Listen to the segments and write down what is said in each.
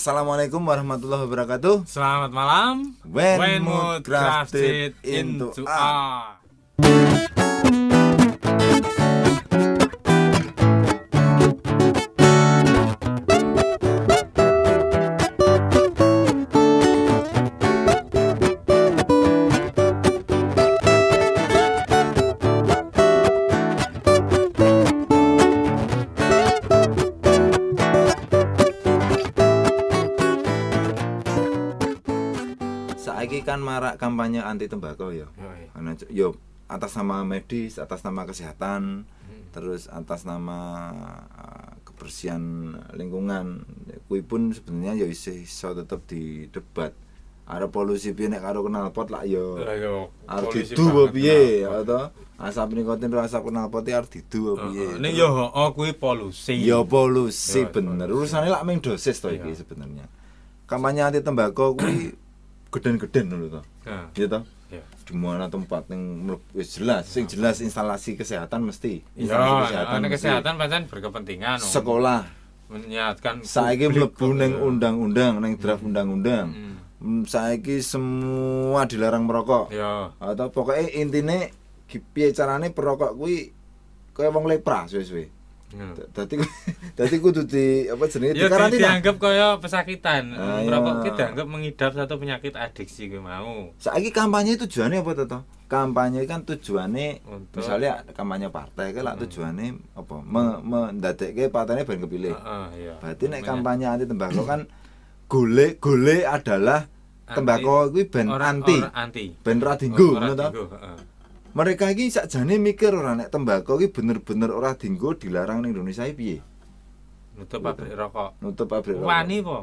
Assalamualaikum warahmatullahi wabarakatuh. Selamat malam. When mood crafted into art. Marak kampanye anti tembakau ya. C- yo atas nama medis, atas nama kesehatan, Hmm. terus atas nama uh, kebersihan lingkungan. Kuwi pun sebenarnya ya isih iso tetep didebat. Ada polusi piye nek karo knalpot lah yo. Yo, Arep polisi didu piye ya to? Asap nikotin ro asap knalpot iki arep didu piye. Ning yo oh kuwi polusi. Ya polusi Ya, bener. Urusane lak ming dosis to iki Iya. sebenarnya. Kampanye anti tembakau kuwi geden-geden lho to. Nah, Iya to? ya. Di mana tempat yang wis jelas, sing jelas instalasi kesehatan mesti. Ya, Instalasi ana mesti. kesehatan pancen berkepentingan. Om. Sekolah menyehatkan saiki mlebu kok, ning ya. undang-undang, ning draft undang-undang. Hmm. Hmm, Saiki semua dilarang merokok. Ya. Atau pokoknya intine piye carane perokok kuwi kaya wong lepra suwe-suwe. Ya. Dadi dadi kudu di apa jenenge Ya di, dikarantina. dianggap kaya pesakitan. Ah, Merokok iya. ki dianggap mengidap satu penyakit adiksi kuwi mau. Saiki kampanye tujuannya apa to? Kampanye kan tujuannya Untuk- misalnya kampanye partai kan lah tujuannya apa? Me, mendadekke partainya ben kepilih. Heeh, iya. Berarti nek kampanye anti tembakau kan golek golek adalah tembakau kuwi ben anti, anti. ben ra dinggo ngono to. heeh. Mereka iki sakjane mikir ora nek tembakau iki bener-bener ora dinggo dilarang ning Indonesia iki piye? Nutup pabrik rokok. Nutup pabrik rokok. Wani po.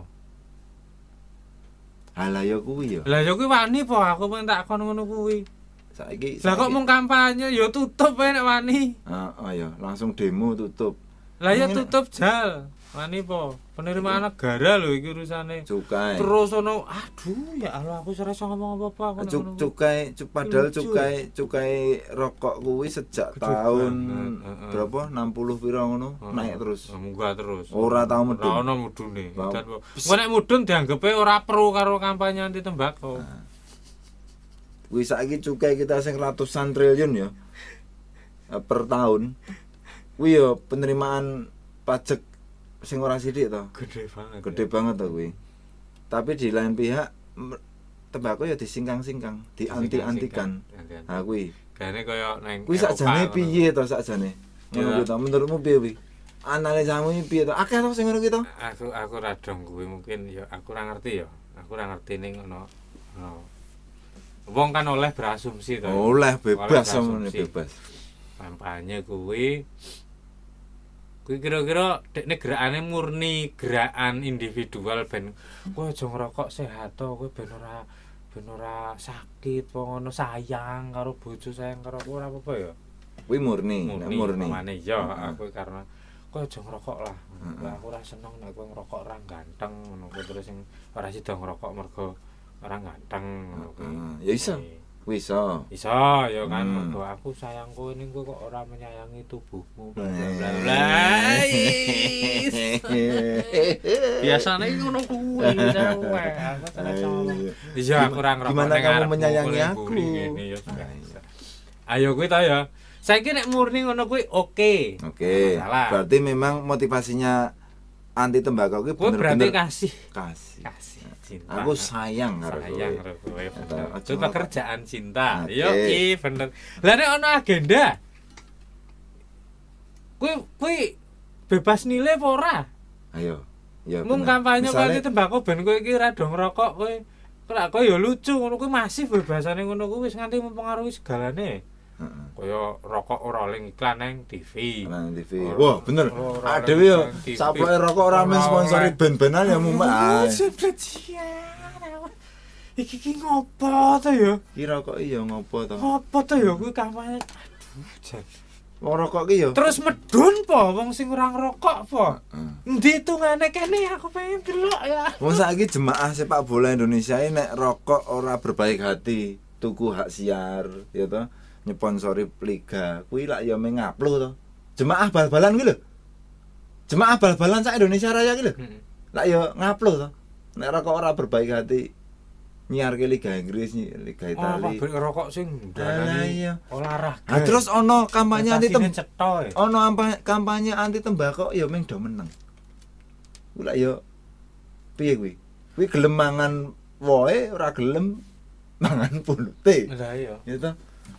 Halah ya kuwi ya. Lah ya kuwi wani po, aku pengen tak kon ngono kuwi. Saiki Lah kok mung kampanye ya tutup ae nek wani. Heeh ya, langsung demo tutup. Lah ya tutup jal. Wani po. Penerimaan negara lho iki urusane. Cukai. Terus ono aduh ya Allah aku ora iso ngomong apa-apa aku Cuk, cukai cu- padahal cukai cukai rokok kuwi sejak Gede tahun banget, heeh. berapa 60 pira ngono naik terus munggah terus. Ora tau medun. Ora ono mudune. Kok nek mudun dianggepe ora pro karo kampanye anti tembakau. Nah. kuwi saiki cukai kita sing ratusan triliun ya per tahun kuwi ya penerimaan pajak sing ora sithik to Gede banget. gede banget to kuwi tapi di lain pihak tembakau ya disingkang-singkang dianti-antikan nah kuwi Kayaknya kaya neng kuwi sakjane ngono. piye to sakjane ngono Ya. kuwi to menurutmu piye kuwi analisamu piye to akeh to sing ngono kuwi to Aku aku ra dong kuwi mungkin ya aku ora ngerti ya. Aku ora ngerti ning ono ono Wong kan oleh berasumsi to. oleh bebas berasumsi. bebas Kampanye kuwi kuwi kira-kira dekne gerakane murni gerakan individual ben kowe aja ngerokok sehat to kowe ben ora ben ora sakit po ngono sayang karo bojo sayang karo ora apa-apa ya. kuwi murni nek murni Pamane ya aku karena kowe aja ngerokok lah. Heeh. Aku ora seneng nek kowe ngerokok ora ganteng ngono terus sing ora sida ngerokok mergo ora ganteng ngono. Ya iso. Iso Iso ya kan Hmm. mergo aku sayang kowe ning kowe kok ora menyayangi tubuhmu. Bla Eh. bla bla. bla. Biasane ngono kuwi cewek. Iya aku ora ngerokok. Gimana kamu menyayangi aku? ya sudah. Ayo kuwi ta ya. Saiki nek murni ngono kuwi oke. Oke, Salah. berarti memang motivasinya anti tembakau kuwi bener-bener kasih. kasih. Kasih cinta. Aku sayang karo sayang karo kowe. Itu ngapa. pekerjaan cinta. Oke. Yo i bener. Lah nek ono agenda. Kuwi kuwi bebas nilai apa ora? Ayo. Ya. Mung kampanye Misalnya- anti tembakau ben kowe iki ra dong ngerokok kowe. Kok kowe ya lucu ngono kuwi masih bebasane ngono kuwi wis nganti mempengaruhi segalane. Heeh. Kaya rokok ora oleh iklan nang TV. Nang TV. Wah, bener. Adewe yo sapoke rokok ora men Ora sponsori ben-benan ya mumpet. Ah, Iki ki ngopo to ya? Ki rokok iya ngopo to? Ngopo to ya kuwi kampanye? Aduh, jan. Wong rokok ki yo. Terus medun po wong sing ora ngerokok po. Endi hitungane kene aku pengen delok ya. Wong saiki jemaah sepak bola Indonesia ini nek rokok ora berbaik hati, tuku hak siar, ya toh, nyponsori liga, kuwi lak ya mengaplo to. Jemaah bal-balan kuwi lho. Jemaah bal-balan sak Indonesia Raya ki lho. Heeh. Lak ya ngaplo to. Nek rokok ora berbaik hati nyiarke Liga Inggris, Liga Oh, Italia. pabrik rokok sing Alah, darani iya. olahraga. Nah, terus ono kampanye anti tem ya. ono ampa- kampanye anti tembakau ya meng do meneng. Kuwi lak ya piye kuwi? Kuwi gelem mangan woe ora gelem mangan pulute. Lah iya. Ya toh?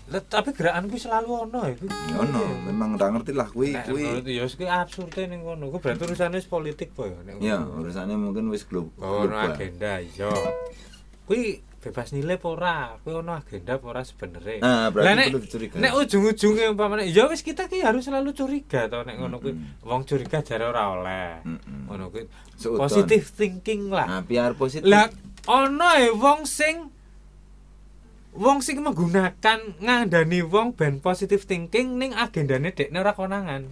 Lah, tapi gerakan kuwi selalu ono ya kuwi. Ya ono, memang ora ngerti lah kuwi kuwi. ya kuwi absurd ning ngono. Kuwi berarti urusannya wis politik po ya Ya, urusannya mungkin wis glob. Oh, ono global. agenda iya. Kuwi bebas nilai apa ora? Kuwi ono agenda apa ora sebenere? Nah, berarti nek- perlu dicurigai. Nek ujung-ujungnya umpamane ya wis kita ki harus selalu curiga to nek ngono kuwi. Wong curiga jare ora oleh. Ngono kuwi positive thinking lah. Nah, biar positif. Lah ono e wong sing wong sing menggunakan ngandani wong ben positive thinking ning agendane dekne ora konangan.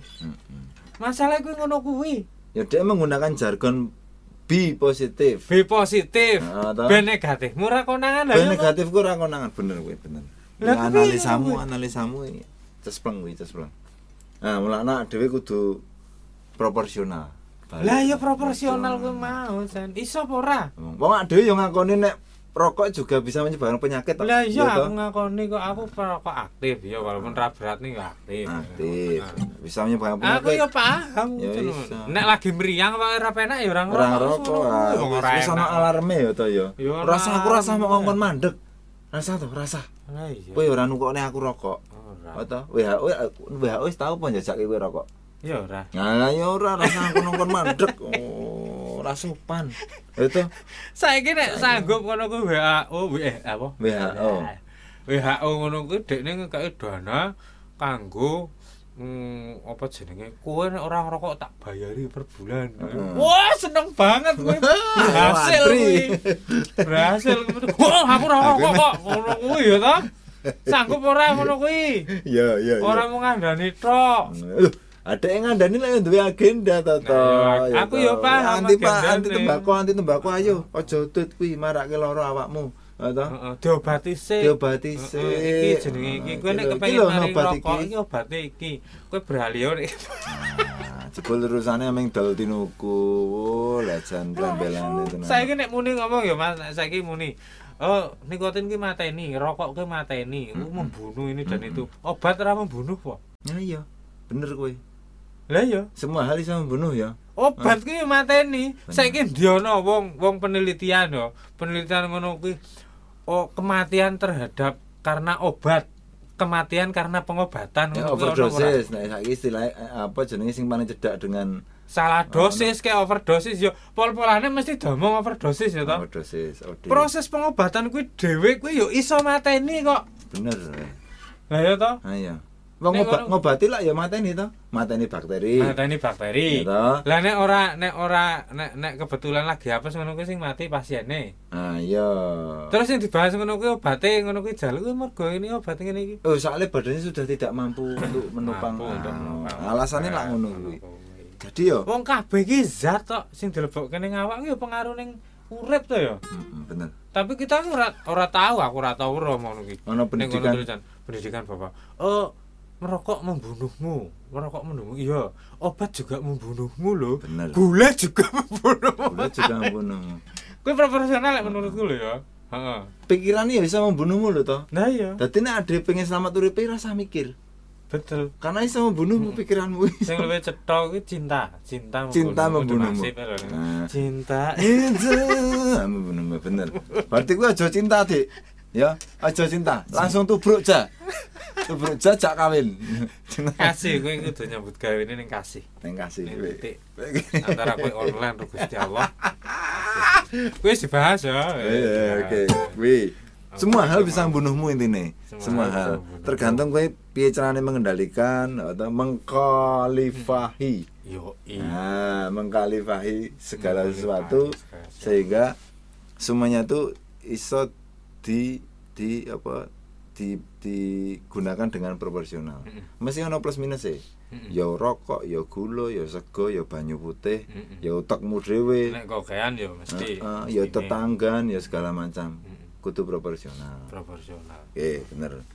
Masalah kuwi ngono kuwi. Ya dia menggunakan jargon B positif. B positif, Ah, toh. B negatif. Murah konangan lah. B ya, negatif ku ora konangan bener kuwi bener. Lah, analisamu, kuwi. analisamu iki cespleng kuwi cespleng. Nah, mulane dhewe kudu proporsional. Lah ya proporsional kuwi mau, San. Iso apa ora? Wong dhewe yo ngakoni nek rokok juga bisa menyebabkan penyakit. Lah Ya iya toh? aku ngakoni kok aku perokok aktif ya walaupun ra berat nih ya aktif. aktif. Bisa menyebabkan Aku penyakit. ya paham Ya iso. Nek lagi meriang apa ora penak ya ora ngerokok. ora Wis ana alarme ya to ya. Ya, Rasa aku rasa mau ngongkon mandek. Rasa tuh, rasa. Lah iya. Kowe ora nukokne aku rokok. Ora. Oh to, WHO WHO wis tau apa njajake kowe rokok. Ya ora. Nah, ya ora rasa aku nongkon mandek. Oh, ora sopan. Itu Saiki nek sanggup ngono kuwi WHO eh apa? WHO. WHO ngono kuwi dekne ngekeki dana kanggo Hmm, apa jenenge? Kowe nek ora ngerokok tak bayari per bulan. Heeh. Wah, seneng banget kowe. Berhasil kuwi. Berhasil. Wah, aku ora ngerokok kok. Ngono kuwi ya ta? Sanggup ora ngono kuwi? ya ya Ora mau ngandani tok. Ada yang ngandani lah yang duwe agenda to to. Nah, iya, aku ya toh. paham Anti pak, anti tembakau, anti tembakau ayo. Ojo tut kuwi marake lara awakmu. To. Heeh, diobati sik. Diobati sik. Iki jenenge iki. Kowe nek kepengin mari rokok iki. iki obate iki. Kowe beralih nek Nah, jebul urusane meng dol tinuku. Oh, lajan plambelan itu. Saiki nek muni ngomong ya Mas, saiki muni. Oh, nikotin ki mateni, rokok ki mateni, Mm-mm. membunuh ini dan itu. Obat ora membunuh kok. Nah, iya. Bener kowe. Lah iya. Semua hal bisa membunuh ya. Obat ki mateni. Saiki ndiono wong wong penelitian yo. Penelitian ngono kuwi oh kematian terhadap karena obat, kematian karena pengobatan Ya, kuwi overdosis. Nah, saiki istilahnya eh, apa jenenge sing paling cedak dengan Salah dosis kayak overdosis yo. Pol-polane mesti domong overdosis ya toh. overdosis. OD. Proses pengobatan kuwi dhewe kuwi yo iso mateni kok. bener. Lah ya toh. Ah iya. Wong ngobat ngobati lah ya mateni to. Mateni bakteri. Mateni bakteri. Iya toh. Lah nek ora nek ora nek nek kebetulan lagi apes ngono kuwi sing mati pasiene. Ah iya. Terus yang dibahas ngono kuwi obate ngono kuwi jalu kuwi mergo ini obat ngene iki. Oh, soalnya badannya sudah tidak mampu untuk menopang. Mampu untuk Ah, menopang. Alasannya lah ngono kuwi. Jadi yo. Wong kabeh iki zat tok sing dilebokke ning awak yo pengaruh ning urip to yo. Mm, bener. Tapi kita ora ora tahu, aku ora tahu ora ngono kuwi. Ono pendidikan pendidikan Bapak. Oh, merokok membunuhmu. Merokok membunuhmu. Iya, obat juga membunuhmu loh. bener. Gula juga membunuhmu. Gula juga membunuh. Kuwi proporsional lek menurutku lho ya. Heeh. Pikirannya ya bisa membunuhmu loh toh. Nah iya, Dadi nek ade pengen selamat uripe rasa mikir. betul. Karena bisa membunuhmu pikiranmu. Sing luwih cetha kuwi cinta, cinta Cinta membunuhmu. Lho. Nah. Cinta. Itu membunuhmu bener. Berarti gue aja cinta, Dik. Ya, aja cinta. Langsung tubruk ja. Tubruk ja jak kawin. Kasih kowe kudu nyambut gawe ini kasih. Neng kasih. Titik. Antara kowe online karo Gusti Allah. Kowe wis dibahas ya. Iya, oke. Wih. Semua hal bisa membunuhmu intinya. Semua Semua hal. Tergantung kowe piye carane mengendalikan atau mengkalifahi. Nah, mengkalifahi segala sesuatu segala sesuatu. sehingga semuanya tuh iso di di apa di digunakan dengan proporsional. Mm-mm. Mesti ono plus minus e. Mm-mm. Ya rokok, ya gula, ya sego, ya banyu putih, Mm-mm. ya utekmu dhewe. nek kokean ya mesti Heeh, ya mestine. tetanggan, ya segala macam. Mm-mm. Kudu proporsional. proporsional Oke, bener.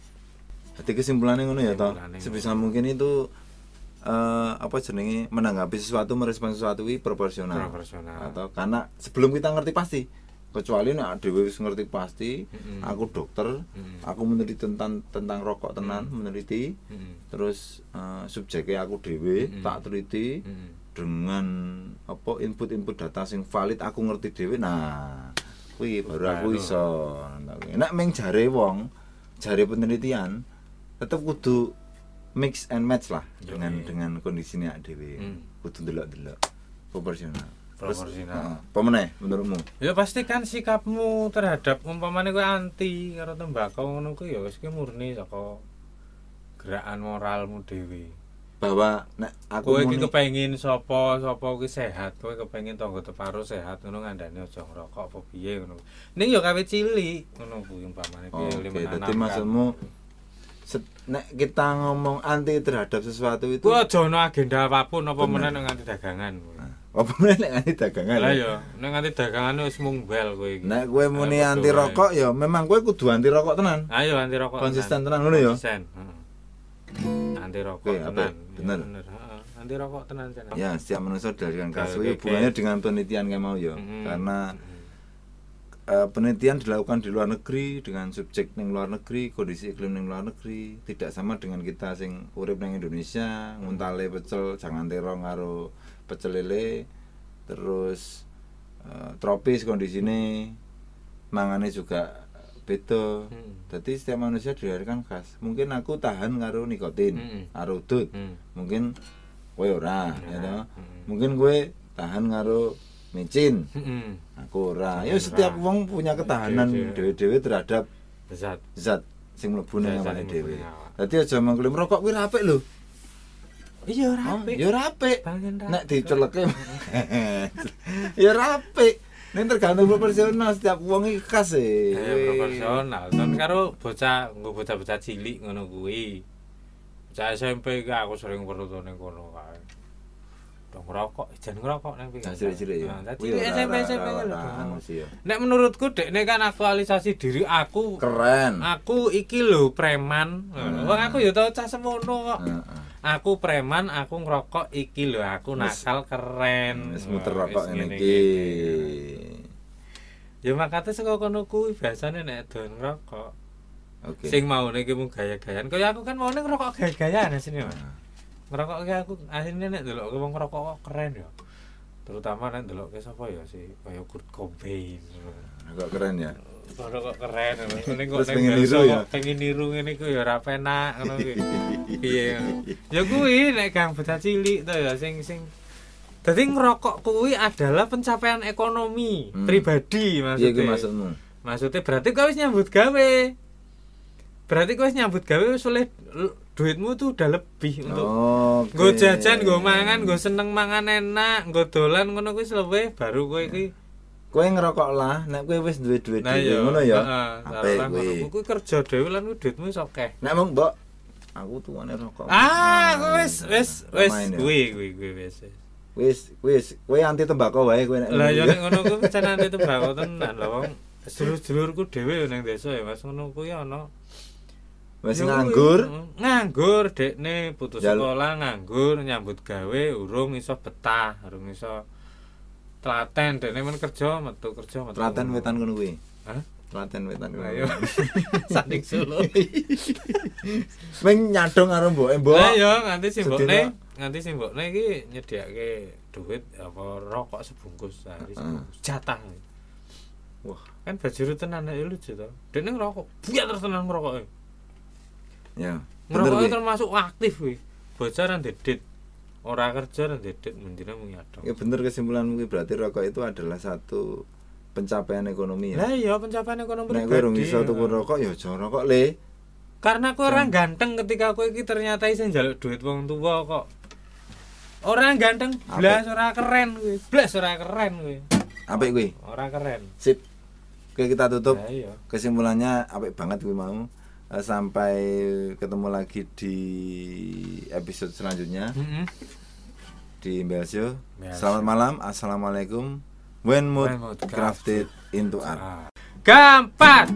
Jadi kesimpulannya ngono ya toh. Sebisa mungkin itu eh apa jenenge menanggapi sesuatu merespon sesuatu itu proporsional. Proporsional. Atau karena sebelum kita ngerti pasti kecuali nek dhewe wis ngerti pasti, Mm-mm. aku dokter, Mm-mm. aku meneliti tentang tentang rokok tenan, meneliti Mm-mm. terus eh, subjeknya aku dhewe Mm-mm. tak teliti Mm-mm. dengan apa input-input data sing valid aku ngerti dhewe nah kuwi baru aku iso nek meng jare wong jare penelitian tetep kudu mix and match lah dengan iya. dengan kondisinya dhewe Hmm. kudu delok-delok proporsional Proporsional. meneh menurutmu Ya pasti kan sikapmu terhadap umpamane kowe anti karo tembakau ngono kuwi ya wis murni saka gerakan moralmu dhewe. bahwa nek aku Kowe iki muni- kepengin sapa sapa kuwi sehat, kowe kepengin tangga teparo sehat ngono ngandani aja ngerokok apa piye ngono. Ning ya kawe cilik ngono kuwi umpamane piye Oke, menanamkan. jadi maksudmu set- nek kita ngomong anti terhadap sesuatu itu aja ana agenda apa pun apa meneh nek nganti dagangan. Apa meneh nek anti dagangan Lah ya? ya, nek nganti dagangan wis mung bel kowe iki. Nek kowe muni Ayo, anti rokok ya memang kowe kudu anti rokok tenan. Ayo anti rokok. Konsisten tenan ngono ya? Konsisten. heeh. Anti rokok tenan. Ya, bener. Anti rokok tenan tenan. Ya, setiap manusia dari kasus Oke, oke. hubungannya dengan penelitian kayak mau ya. Mm-mm. Karena eh, penelitian dilakukan di luar negeri dengan subjek ning luar negeri, kondisi iklim ning luar negeri, tidak sama dengan kita sing urip ning Indonesia, nguntale pecel jangan terong karo pecel lele. Terus eh, tropis kondisine mangane juga beda. Mm. Jadi setiap manusia dilahirkan khas. Mungkin aku tahan karo nikotin, Mm-mm. karo udut. Hmm. Mungkin kowe ora, ya toh. mm. Mungkin kowe tahan karo micin, Heeh. aku ora. Ya setiap wong punya ketahanan dhewe-dhewe terhadap Zat. zat sing mlebu Zat-zat awake yang dhewe. Dadi aja mengklaim rokok kuwi apik lho. Iya ora apik. ya ora apik. Nek diceleke ya ora apik. Nek tergantung proporsional setiap wong iki khas e. Ya proporsional. Kan karo bocah nggo bocah-bocah cilik ngono kuwi. Bocah SMP iki aku sering weruh ning kono kae. Dong ngerokok, jan ngerokok nang pinggir. Nah, cilik-cilik ya. Nah, Kuwi cilik ora- SMP SMP anu sih ya. Nek menurutku dekne kan aktualisasi diri aku. Keren. Aku iki lho preman. Hmm. Wong aku ya tau cah semono kok. Heeh. Aku preman, aku ngerokok iki lho aku nakal keren. Wis muter Wah, rokok ngene iki. Ya makanya saka kono kuwi biasane nek don ngerokok. Oke. Sing mau iki mung gaya-gayaan. Kaya aku kan mau ngerokok gaya-gayaan asine, Mas. Nah, Ngerokok ki aku asine nek delok wong ngerokok kok keren ya. Terutama nek delok ke sapa ya si kaya Kurt Cobain. Agak keren ya. Kok keren. Ngene kok pengen niru ya? kok Pengen niru ngene ku ya ora penak ngono kuwi. Piye. Ya kuwi nek gang bocah cilik to ya sing sing Dadi ngerokok kuwi adalah pencapaian ekonomi Hmm. pribadi Piye maksudnya. ki maksudmu? Maksudnya berarti kau wis nyambut gawe. Berarti kau wis nyambut gawe wis oleh duitmu tuh udah lebih untuk Oh, nggo jajan, nggo mangan, nggo seneng mangan enak, nggo dolan ngono kuwi luwih baru kowe iki. Kowe ngerokok lah, nek kowe wis duwe duit Nah dhewe ya, ngono ya. kuwi. ngono. Kuwi kerja dhewe lan duitmu wis akeh. Nek mong mbok aku tuane rokok. Ah, kuwi wis wis wis Main ya. kuwi kuwi kuwi wis. wis. Wis wis kowe anti tembakau wae kowe nek. Lah ya ngono kuwi pancen itu tembakau tenan lho wong sedulur-sedulurku dhewe ning desa ya Mas ngono kuwi ana Ya nganggur. kuwi, nganggur dekne putus Jal- sekolah nganggur nyambut gawe urung iso betah urung iso telaten. Dekne men kerja metu kerja metu Telaten wetan ngono kuwi. Hah? Telaten wetan ngono. ayo. sadik solo. Meng nyadong karo mboke mbok. lah yo nganti simbokne Sedina- nganti simbokne iki nyediake duit apa rokok sebungkus sehari sebungkus jatah. Wah, kan bajuru tenan ya lucu to. Dekne ngerokok biar terus tenan ngerokok ya. Kuwi. termasuk aktif kuwi bocah nang dedet ora kerja nang dedet mendina mung Ya bener kesimpulanmu kuwi berarti rokok itu adalah satu pencapaian ekonomi ya. Lah iya pencapaian ekonomi Nek kowe urung pribadi, iso ya. tuku rokok ya aja rokok le. Karena kowe orang ganteng ketika kowe iki ternyata iso njaluk duit wong tua kok. Orang ganteng blas ora keren kowe. Blas ora keren kowe. Apik kuwi. Ora keren. Sip. Oke kita tutup. Lah iya. Kesimpulannya apik banget kuwi mau. Eh, sampai ketemu lagi di episode selanjutnya Mm-mm. di Mbelsio. Mbelsio. Selamat malam. Assalamualaikum. When mood When mood crafted into art. Gampang.